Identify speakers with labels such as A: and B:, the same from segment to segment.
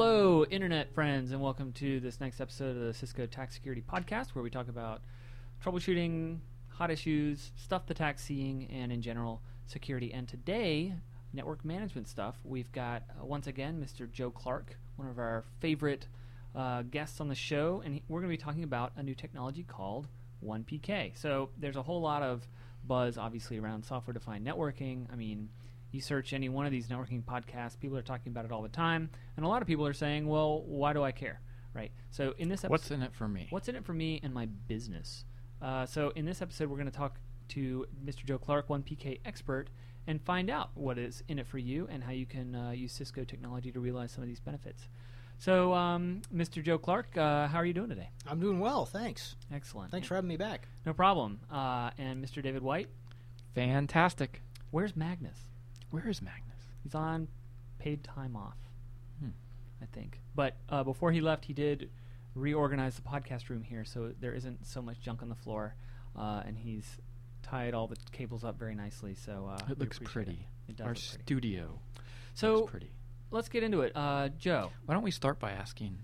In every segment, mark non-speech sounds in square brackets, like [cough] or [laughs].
A: Hello, Internet friends, and welcome to this next episode of the Cisco TAC Security Podcast, where we talk about troubleshooting, hot issues, stuff the TAC's seeing, and in general, security. And today, network management stuff. We've got, uh, once again, Mr. Joe Clark, one of our favorite uh, guests on the show, and he, we're going to be talking about a new technology called 1PK. So there's a whole lot of buzz, obviously, around software defined networking. I mean, you search any one of these networking podcasts, people are talking about it all the time, and a lot of people are saying, "Well, why do I care?" Right. So in this episode,
B: What's in it for me?
A: what's in it for me and my business? Uh, so in this episode, we're going to talk to Mr. Joe Clark, one PK expert, and find out what is in it for you and how you can uh, use Cisco technology to realize some of these benefits. So, um, Mr. Joe Clark, uh, how are you doing today?
C: I'm doing well, thanks.
A: Excellent.
C: Thanks for having me back.
A: No problem. Uh, and Mr. David White,
B: Fantastic.
A: where's Magnus?
B: Where is Magnus?
A: He's on paid time off,
B: Hmm.
A: I think. But uh, before he left, he did reorganize the podcast room here, so there isn't so much junk on the floor, uh, and he's tied all the cables up very nicely. So uh,
B: it looks pretty.
A: It, it does
B: Our
A: look pretty.
B: studio
A: So
B: looks pretty.
A: let's get into it. Uh, Joe,
B: Why don't we start by asking,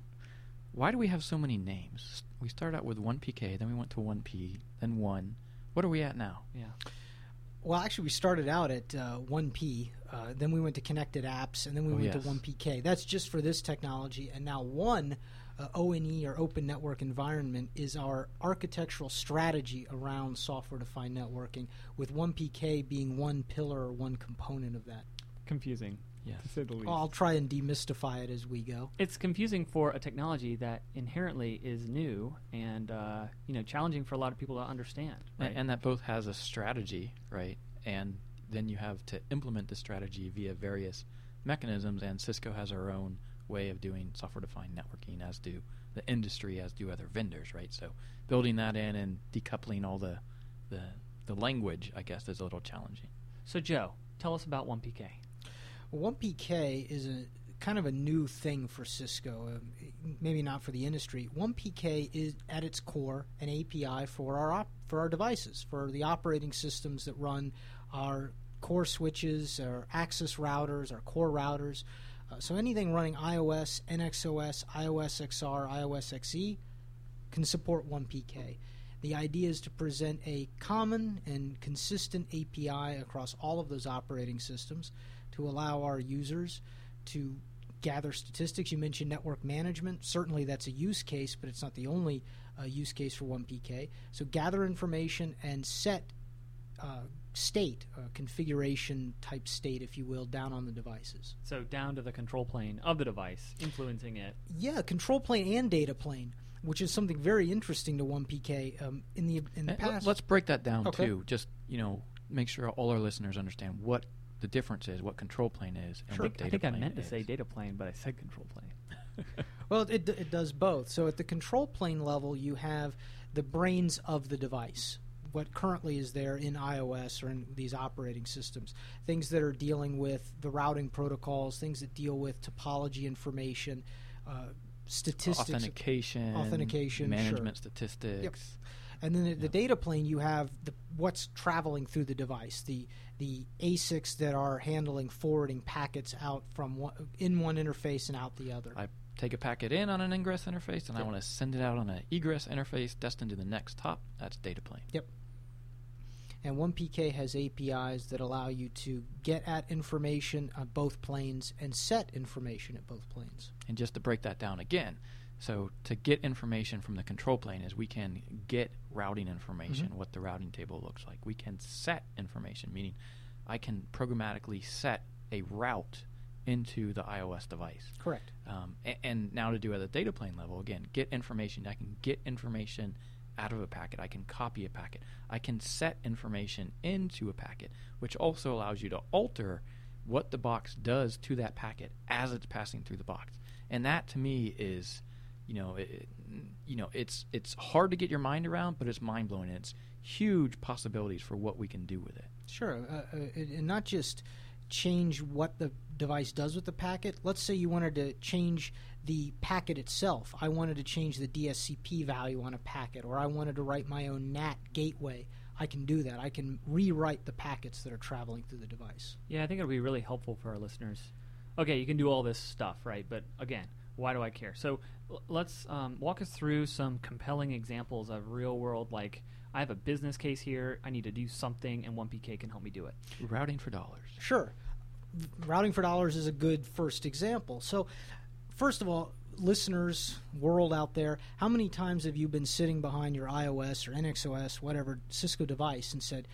B: why do we have so many names? We started out with 1PK, then we went to 1P, then 1. What are we at now?
A: yeah,
C: Well, actually, we started out at uh, 1P, uh, then we went to connected apps, and then we
B: Oh,
C: went
B: yes.
C: to 1PK. That's just for this technology. And now 1 uh, ONE or Open Network Environment is our architectural strategy around software defined networking, with 1PK being one pillar or one component of that.
A: confusing
B: Yes.
A: to say the least.
C: I'll try and demystify it as we go.
A: it's confusing for a technology that inherently is new and uh, you know challenging for a lot of people to understand.
B: A-
A: Right?
B: And that both has a strategy, right? And then you have to implement the strategy via various mechanisms, and Cisco has our own way of doing software defined networking, as do the industry, as do other vendors, right? So building that in and decoupling all the, the, the language, I guess, is a little challenging.
A: so, Joe, tell us about 1PK.
C: Well, 1PK is a kind of a new thing for Cisco, uh, maybe not for the industry. 1PK is at its core an API for our op- for our devices, for the operating systems that run our core switches, our access routers, our core routers. Uh, so anything running iOS, NXOS, iOS XR, iOS XE can support 1PK. The idea is to present a common and consistent API across all of those operating systems to allow our users to gather statistics. You mentioned network management. Certainly, that's a use case, but it's not the only uh, use case for 1PK. So, gather information and set uh, state, uh, configuration type state, if you will, down on the devices.
A: So down to the control plane of the device, influencing it.
C: Yeah, control plane and data plane, which is something very interesting to 1PK. Um, in the in the
B: Eh,
C: past,
B: Let's break that down
C: Okay.
B: too. Just you know, make sure all our listeners understand what the difference is, what control plane is, and
A: I
B: what
A: think,
B: data
A: I, think I
B: plane
A: meant to
B: is.
A: say data plane, but I said control plane. [laughs] [laughs]
C: Well, it, it does both. So at the control plane level, you have the brains of the device. What currently is there in iOS or in these operating systems, things that are dealing with the routing protocols, things that deal with topology information, uh, statistics,
B: authentication,
C: Authentication, sure.
B: management statistics.
C: and then at the data plane you have the, what's traveling through the device, the the ASICs that are handling forwarding packets out from one, in one interface and out the other.
B: I take a packet in on an ingress interface, and I want to send it out on an egress interface destined to the next hop. That's data plane.
C: And 1PK has APIs that allow you to get at information on both planes and set information at both planes.
B: And just to break that down again, so to get information from the control plane is we can get routing information,
C: Mhm.
B: what the routing table looks like. We can set information, meaning I can programmatically set a route into the iOS device.
C: Correct.
B: Um, a- and now to do at the data plane level, again, get information. I can get information out of a packet. I can copy a packet. I can set information into a packet, which also allows you to alter what the box does to that packet as it's passing through the box. And that to me is, you know, it, you know, it's it's hard to get your mind around, but it's mind blowing. It's huge possibilities for what we can do with it.
C: Sure. Uh, uh, and and not just change what the device does with the packet. Let's say you wanted to change the packet itself. I wanted to change the DSCP value on a packet, or I wanted to write my own NAT gateway. I can do that. I can rewrite the packets that are traveling through the device.
A: Yeah, I think it'll be really helpful for our listeners. Okay, you can do all this stuff, right? But again, why do I care? So l- let's um, walk us through some compelling examples of real world, like I have a business case here, I need to do something, and 1PK can help me do it.
B: Routing for dollars.
C: Sure. Routing for dollars is a good first example. So, first of all, listeners, world out there, how many times have you been sitting behind your iOS or NXOS, whatever Cisco device, and said,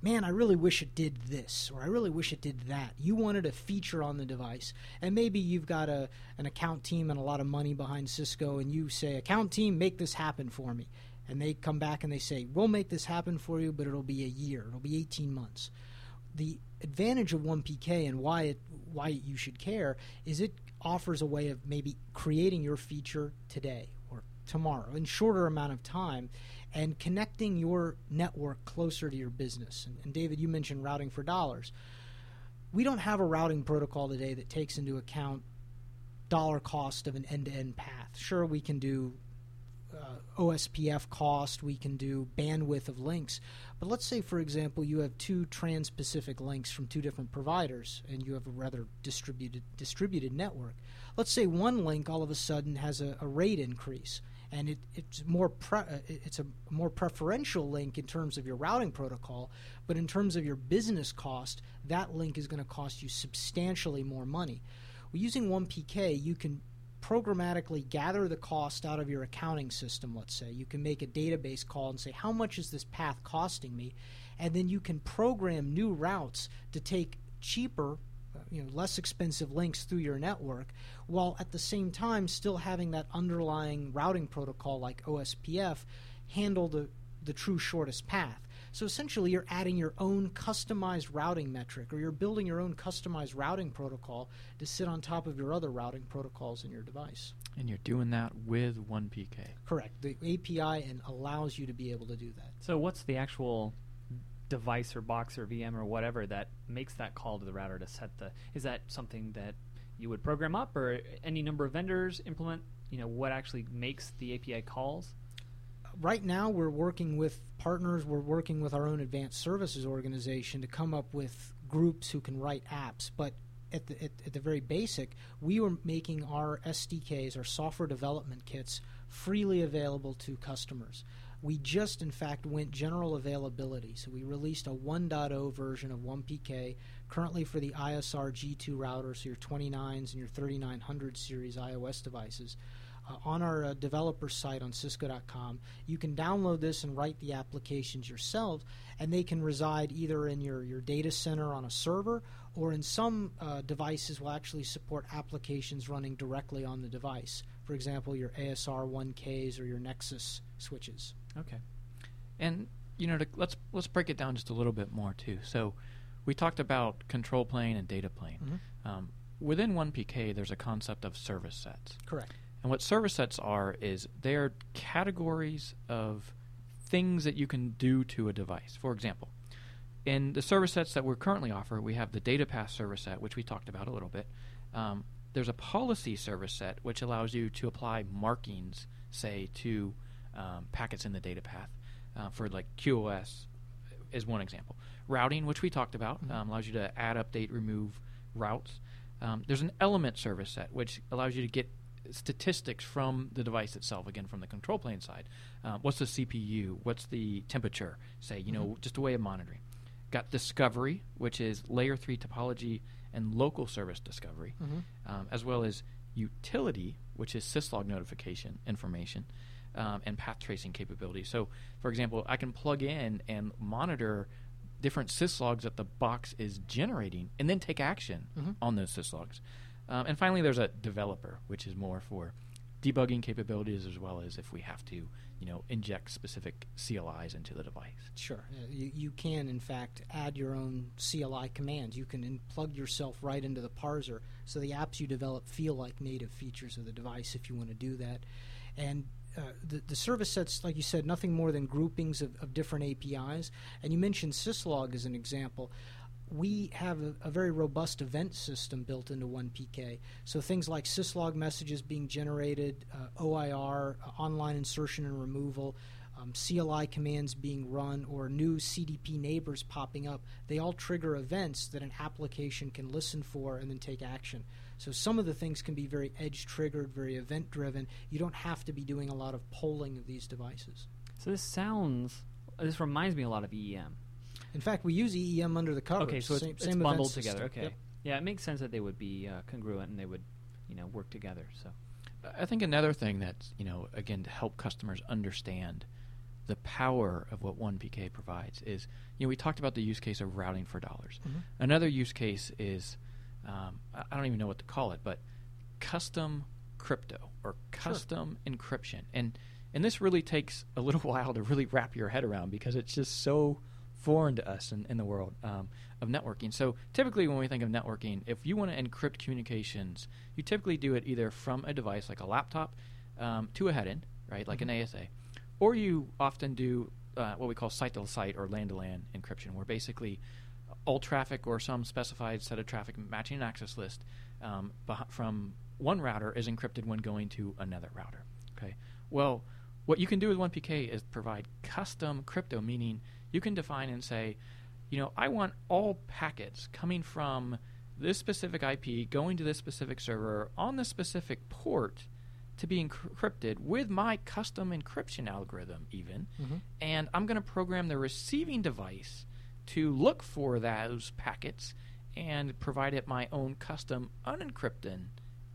C: man, I really wish it did this, or I really wish it did that. You wanted a feature on the device, and maybe you've got a an account team and a lot of money behind Cisco, and you say, account team, make this happen for me, and they come back and they say, we'll make this happen for you, but it'll be a year, it'll be 18 months. The advantage of 1PK and why it why you should care is it offers a way of maybe creating your feature today or tomorrow in shorter amount of time and connecting your network closer to your business. And, and, David, you mentioned routing for dollars. We don't have a routing protocol today that takes into account dollar cost of an end to end path. Sure, we can do uh, OSPF cost, we can do bandwidth of links. But let's say, for example, you have two trans Pacific links from two different providers and you have a rather distributed, distributed network. Let's say one link all of a sudden has a, a rate increase and it, it's more pre- uh, it's a more preferential link in terms of your routing protocol, but in terms of your business cost, that link is going to cost you substantially more money. Well, using 1PK, you can programmatically gather the cost out of your accounting system, let's say. You can make a database call and say, how much is this path costing me? And then you can program new routes to take cheaper uh, you know less expensive links through your network while at the same time still having that underlying routing protocol like OSPF handle the the true shortest path. So essentially you're adding your own customized routing metric or you're building your own customized routing protocol to sit on top of your other routing protocols in your device.
B: And you're doing that with 1PK.
C: Correct. The API and allows you to be able to do that.
A: So what's the actual device or box or VM or whatever that makes that call to the router to set the is that something that you would program up or any number of vendors implement you know what actually makes the API calls
C: right now we're working with partners we're working with our own advanced services organization to come up with groups who can write apps but at the, at, at the very basic we were making our SDKs our software development kits freely available to customers we just, in fact, went general availability. So we released a 1.0 version of 1PK currently for the ISR G2 routers, so your 29s and your 3900 series iOS devices. Uh, on our uh, developer site on Cisco.com, you can download this and write the applications yourself, and they can reside either in your, your data center on a server or in some uh, devices will actually support applications running directly on the device. For example, your ASR 1Ks or your Nexus switches.
B: Okay. And you know, to, let's let's break it down just a little bit more too. So, we talked about control plane and data plane. Mm-hmm. Um, within 1PK, there's a concept of service sets.
C: Correct.
B: And what service sets are is they are categories of things that you can do to a device. For example, in the service sets that we're currently offer, we have the data path service set, which we talked about a little bit. Um, there's a policy service set, which allows you to apply markings, say, to um, packets in the data path uh, for like QoS is one example. Routing, which we talked about, mm-hmm. um, allows you to add, update, remove routes. Um, there's an element service set, which allows you to get statistics from the device itself, again, from the control plane side. Uh, what's the CPU? What's the temperature? Say, you mm-hmm. know, just a way of monitoring. Got discovery, which is layer three topology and local service discovery, mm-hmm. um, as well as utility, which is syslog notification information um, and path tracing capabilities. So, for example, I can plug in and monitor different syslogs that the box is generating and then take action mm-hmm. on those syslogs. Um, and finally, there's a developer, which is more for debugging capabilities as well as if we have to, you know, inject specific CLIs into the device.
C: Sure, uh, you, you can in fact add your own CLI commands. You can in- plug yourself right into the parser, so the apps you develop feel like native features of the device if you want to do that. And uh, the, the service sets, like you said, nothing more than groupings of, of different APIs. And you mentioned Syslog as an example. We have a, a, very robust event system built into 1PK. So things like syslog messages being generated, uh, OIR, uh, online insertion and removal, um, CLI commands being run, or new CDP neighbors popping up, they all trigger events that an application can listen for and then take action. So some of the things can be very edge triggered, very event driven. You don't have to be doing a lot of polling of these devices.
A: So this sounds. This reminds me a lot of EEM.
C: In fact, we use EEM under the covers.
A: Okay, so it's,
C: same,
A: it's
C: same event
A: bundled
C: system.
A: together. Okay.
C: Yep.
A: Yeah, it makes sense that they would be uh, congruent and they would, you know, work together. So
B: I think another thing that's you know again to help customers understand the power of what 1PK provides is you know we talked about the use case of routing for dollars.
C: Mhm.
B: Another use case is um, I I don't even know what to call it, but custom crypto or custom encryption, and and this really takes a little [laughs] while to really wrap your head around because it's just so foreign to us in, in the world um, of networking. So typically, when we think of networking, if you want to encrypt communications, you typically do it either from a device like a laptop um, to a head-end, right, like an ASA, or you often do uh, what we call site-to-site or LAN-to-LAN encryption, where basically all traffic or some specified set of traffic matching an access list um, beh- from one router is encrypted when going to another router. Okay. Well, what you can do with 1PK is provide custom crypto, meaning you can define and say, you know, I want all packets coming from this specific IP going to this specific server on this specific port to be encrypted with my custom encryption algorithm, even.
C: Mhm.
B: And I'm going to program the receiving device to look for those packets and provide it my own custom unencrypted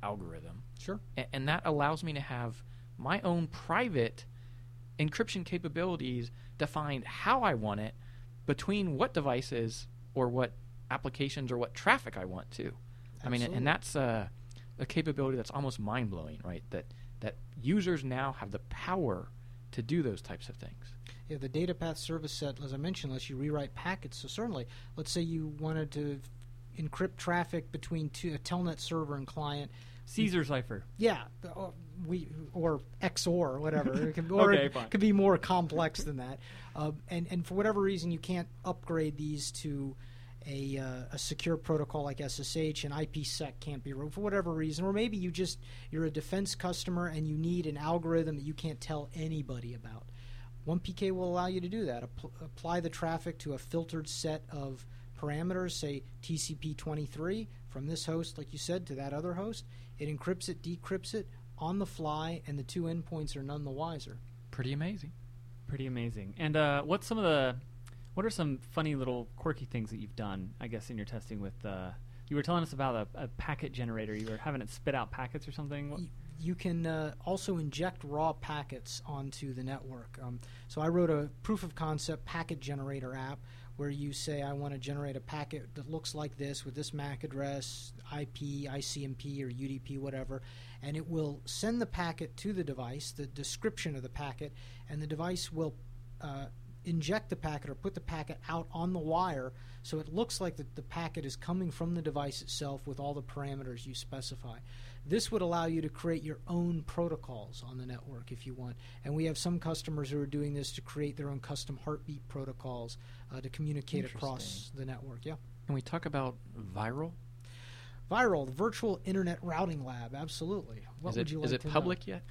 B: algorithm.
C: Sure.
B: A- and that allows me to have my own private encryption capabilities defined how I want it between what devices or what applications or what traffic I want to. I mean, and that's a, a capability that's almost mind blowing, right? That that users now have the power to do those types of things.
C: Yeah, the data path service set, as I mentioned, lets you rewrite packets. So certainly, let's say you wanted to encrypt traffic between two, a telnet server and client.
A: Caesar cipher.
C: Yeah, or we or XOR or whatever. [laughs] It can, or
A: Okay,
C: it could be more complex than that. Uh, and and for whatever reason, you can't upgrade these to a, uh, a secure protocol like SSH and IPsec can't be for whatever reason, or maybe you just you're a defense customer and you need an algorithm that you can't tell anybody about. 1PK will allow you to do that. App- apply the traffic to a filtered set of parameters, say TCP23 from this host, like you said, to that other host. It encrypts it, decrypts it on the fly, and the two endpoints are none the wiser.
B: Pretty amazing.
A: Pretty amazing. And uh, what's some of the what are some funny little quirky things that you've done? I guess in your testing with uh, you were telling us about a, a packet generator. You were having it spit out packets or something. What?
C: You can uh, also inject raw packets onto the network. Um, so I wrote a proof of concept packet generator app where you say, I want to generate a packet that looks like this with this MAC address, IP, ICMP, or UDP, whatever, and it will send the packet to the device, the description of the packet, and the device will uh, inject the packet or put the packet out on the wire so it looks like the, the packet is coming from the device itself with all the parameters you specify. This would allow you to create your own protocols on the network if you want. And we have some customers who are doing this to create their own custom heartbeat protocols uh, to communicate across the network. Yeah.
B: Can we talk about VIRL?
C: VIRL, the virtual internet routing lab. Absolutely. What
B: is
C: would
B: it,
C: you like
B: is it
C: to know?
B: public yet?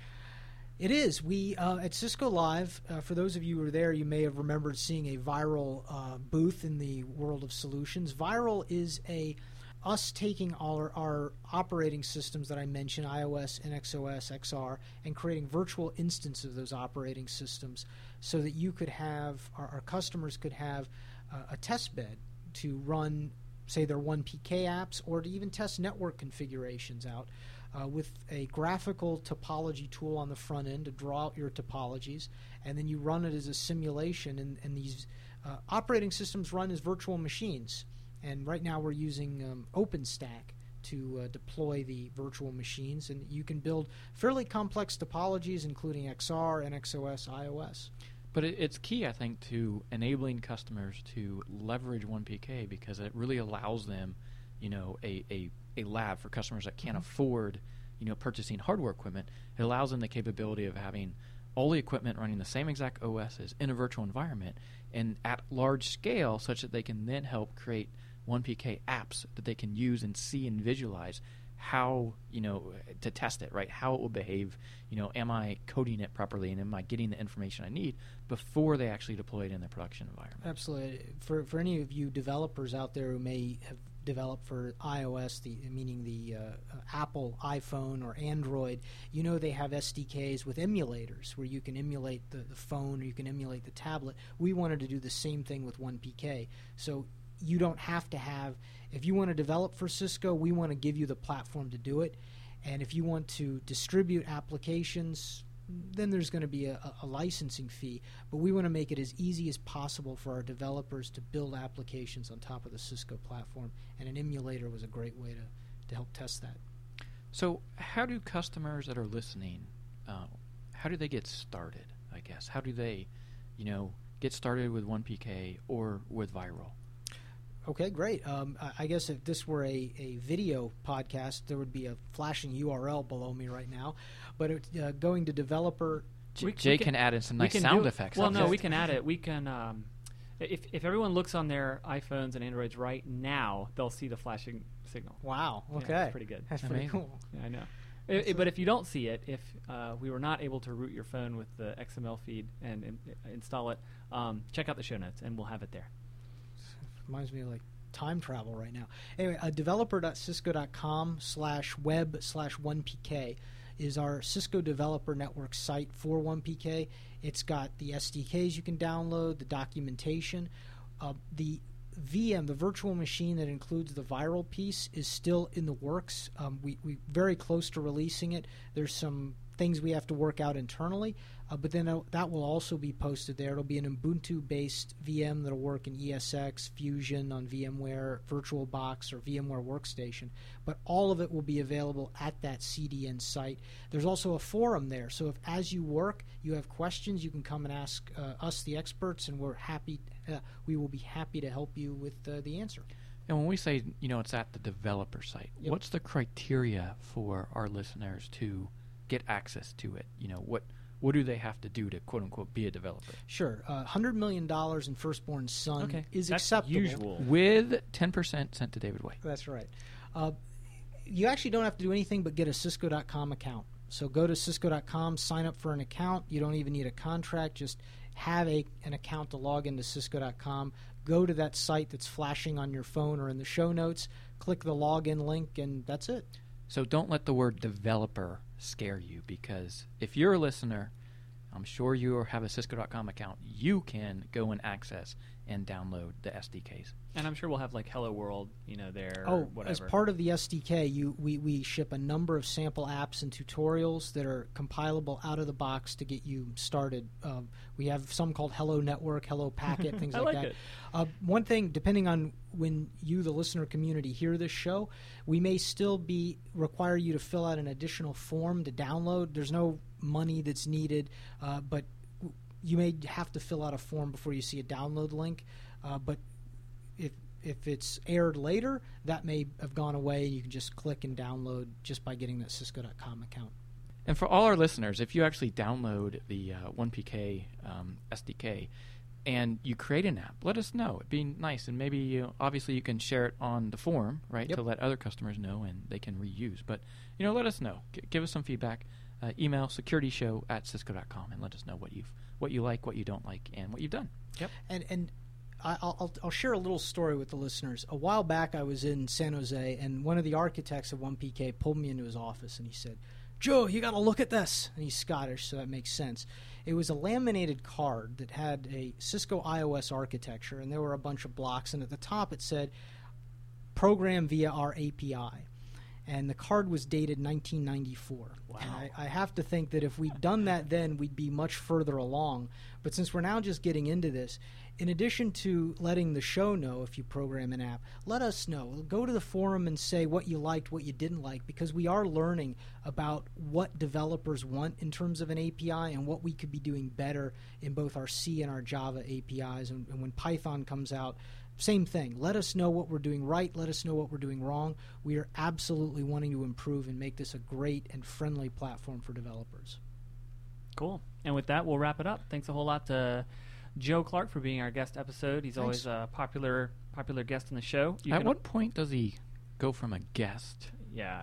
C: It is. We uh, at Cisco Live. Uh, for those of you who were there, you may have remembered seeing a VIRL uh, booth in the world of solutions. VIRL is a us taking all our, our operating systems that I mentioned, iOS, NXOS, XR, and creating virtual instances of those operating systems, so that you could have our, our customers could have uh, a test bed to run, say, their 1PK apps, or to even test network configurations out uh, with a graphical topology tool on the front end to draw out your topologies, and then you run it as a simulation. And, and these uh, operating systems run as virtual machines. And right now we're using um, OpenStack to uh, deploy the virtual machines, and you can build fairly complex topologies, including XR, NXOS, iOS.
B: But it, it's key, I think, to enabling customers to leverage 1PK because it really allows them, you know, a, a, a lab for customers that can't
C: Mhm.
B: afford, you know, purchasing hardware equipment. It allows them the capability of having all the equipment running the same exact OSs in a virtual environment and at large scale such that they can then help create 1PK apps that they can use and see and visualize how you know to test it, right? How it will behave. You know, am I coding it properly, and am I getting the information I need before they actually deploy it in the production environment?
C: Absolutely. For for any of you developers out there who may have developed for iOS, the meaning the uh, Apple iPhone or Android, you know they have SDKs with emulators where you can emulate the, the phone or you can emulate the tablet. We wanted to do the same thing with 1PK. So you don't have to have if you want to develop for Cisco, we want to give you the platform to do it. And if you want to distribute applications, then there's going to be a, a, licensing fee. But we want to make it as easy as possible for our developers to build applications on top of the Cisco platform. And an emulator was a great way to, to help test that.
B: So, how do customers that are listening, uh, how do they get started? I guess how do they, you know, get started with 1PK or with VIRL?
C: Okay, great. Um, I, guess if this were a, a video podcast, there would be a flashing URL below me right now. But it, uh, going to developer.
B: J- we, Jay we can, can, add in some nice sound effects.
A: Well, no, we can add it. We can. Um, if if everyone looks on their iPhones and Androids right now, they'll see the flashing signal.
C: Wow. Okay.
A: Yeah, that's pretty good.
C: That's pretty cool.
A: Yeah, I know. It, it, but if you don't see it, if uh, we were not able to root your phone with the XML feed and, and install it, um, check out the show notes and we'll have it there
C: reminds me of like time travel right now. Anyway, a developer.cisco.com slash web slash 1pk is our Cisco Developer Network site for 1pk. It's got the SDKs you can download, the documentation. Uh, the VM, the virtual machine that includes the VIRL piece, is still in the works. Um, we we very close to releasing it. There's some things we have to work out internally, uh, but then uh, that will also be posted there. It'll be an Ubuntu based VM that'll work in ESX, Fusion on VMware, VirtualBox, or VMware Workstation. But all of it will be available at that CDN site. There's also a forum there. So if as you work, you have questions, you can come and ask uh, us, the experts, and we're happy. Uh, we will be happy to help you with uh, the answer.
B: And when we say, you know, it's at the developer site, yep. what's the criteria for our listeners to get access to it? You know, what what do they have to do to quote unquote be a developer?
C: Sure, uh, hundred million dollars in firstborn son
A: okay.
C: is
A: That's
C: acceptable.
A: Usual
B: with ten percent sent to David White.
C: That's right. Uh, you actually don't have to do anything but get a Cisco.com account. So go to Cisco.com, sign up for an account. You don't even need a contract. Just have a an account to log into Cisco.com. Go to that site that's flashing on your phone or in the show notes. Click the login link, and that's it.
B: So don't let the word developer scare you because if you're a listener, I'm sure you have a Cisco.com account, you can go and access and download the SDKs.
A: And I'm sure we'll have like Hello World, you know, there.
C: Oh, as part of the SDK, you we, we ship a number of sample apps and tutorials that are compilable out of the box to get you started. Um, we have some called Hello Network, Hello Packet, [laughs] things like,
A: like,
C: that.
A: It.
C: Uh, one thing, depending on when you, the listener community, hear this show, we may still be require you to fill out an additional form to download. There's no money that's needed, uh, but you may have to fill out a form before you see a download link. Uh, but if if it's aired later, that may have gone away. You can just click and download just by getting that Cisco.com account.
B: And for all our listeners, if you actually download the uh, 1PK um, SDK and you create an app, let us know. It'd be nice, and maybe you, obviously you can share it on the forum, right,
C: yep.
B: to let other customers know and they can reuse. But you know, let us know. G- give us some feedback. Uh, email securityshow at cisco.com and let us know what you've what you like, what you don't like, and what you've done.
C: Yep. And and I'll, I'll, share a little story with the listeners. A while back, I was in San Jose, and one of the architects of 1PK pulled me into his office and he said, Joe, you got to look at this. And he's Scottish, so that makes sense. It was a laminated card that had a Cisco iOS architecture, and there were a bunch of blocks, and at the top it said, Program via our API and the card was dated 1994.
A: Wow.
C: And I, I, have to think that if we'd done that then, we'd be much further along. But since we're now just getting into this, in addition to letting the show know if you program an app, let us know. Go to the forum and say what you liked, what you didn't like, because we are learning about what developers want in terms of an API and what we could be doing better in both our C and our Java APIs. And, and when Python comes out, same thing. Let us know what we're doing right. Let us know what we're doing wrong. We are absolutely wanting to improve and make this a great and friendly platform for developers.
A: Cool. And with that, we'll wrap it up. Thanks a whole lot to Joe Clark for being our guest episode. He's
C: Thanks.
A: always a popular popular guest on the show.
B: You At what point does he go from a guest?
A: Yeah,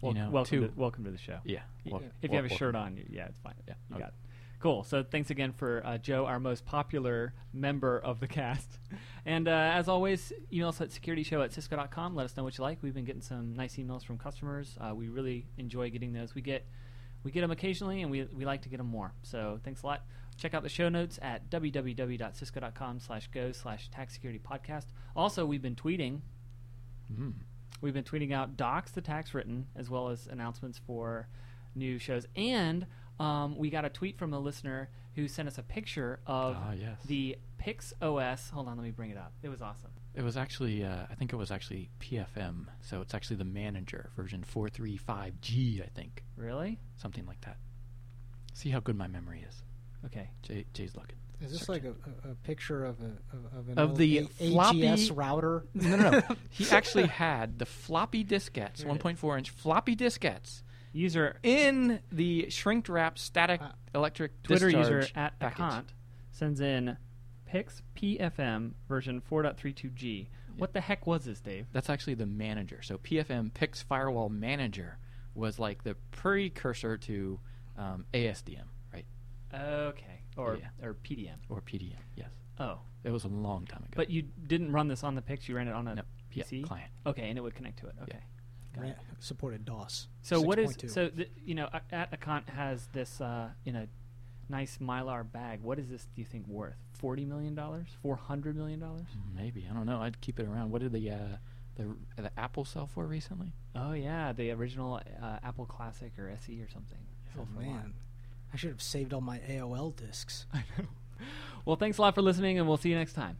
A: Wel-
B: know,
A: welcome,
B: two-
A: to, welcome to the show.
B: Yeah.
A: Y-
B: wel-
A: if you have a
B: welcome.
A: shirt on, yeah, it's fine.
B: Yeah,
A: you
B: okay.
A: got it. Cool. So thanks again for uh, Joe, our most popular member of the cast. [laughs] And uh, as always, email us at securityshow at cisco.com. Let us know what you like. We've been getting some nice emails from customers. Uh, we really enjoy getting those. We get we get them occasionally, and we, we like to get them more. So thanks a lot. Check out the show notes at www.cisco.com slash go slash TAC security podcast. Also, we've been tweeting
B: Mm.
A: We've been tweeting out docs, the TAC's written, as well as announcements for new shows. And um, we got a tweet from a listener who sent us a picture of
B: Ah, yes.
A: the Pix OS. Hold on, let me bring it up. It was awesome.
B: It was actually, uh, I think it was actually PFM. So it's actually the manager version 435G, I think.
A: Really?
B: Something like that. See how good my memory is.
A: Okay.
B: Jay, Jay's looking.
C: Is this
B: Search
C: like a, a, a picture of a of, of an
B: Of
C: old
B: the
C: A-
B: floppy-
C: AGS router?
B: No, no, no. he actually [laughs] had the floppy diskettes,
A: Here it is.
B: 1.4 inch floppy diskettes,
A: User
B: in the shrink wrap static
C: Uh,
B: electric
A: Twitter user at
B: package.
A: Acant sends in Pix PFM version 4.32G. What the heck was this, Dave?
B: That's actually the manager. So PFM Pix Firewall Manager was like the precursor to um, ASDM, right?
A: Okay. Or
B: Yeah.
A: or PDM.
B: Or PDM. Yes,
A: Oh.
B: it was a long time ago.
A: But you didn't run this on the Pix, you ran it on a
B: no, yeah,
A: PC?
B: client.
A: Okay, and it would connect to it. Okay. Got
C: Ran-
A: it.
C: supported DOS.
A: So what is
C: 6.2.
A: so the, you know A- at Acant has this uh, in a nice mylar bag. What is this? Do you think worth forty million dollars? Four hundred million dollars?
B: Maybe I don't know. I'd keep it around. What did the uh, the the Apple sell for recently?
A: Oh yeah, the original uh, Apple Classic or SE or something.
C: Oh
A: Sold for
C: man, I should have saved all my AOL discs. [laughs]
A: I know. Well, thanks a lot for listening, and we'll see you next time.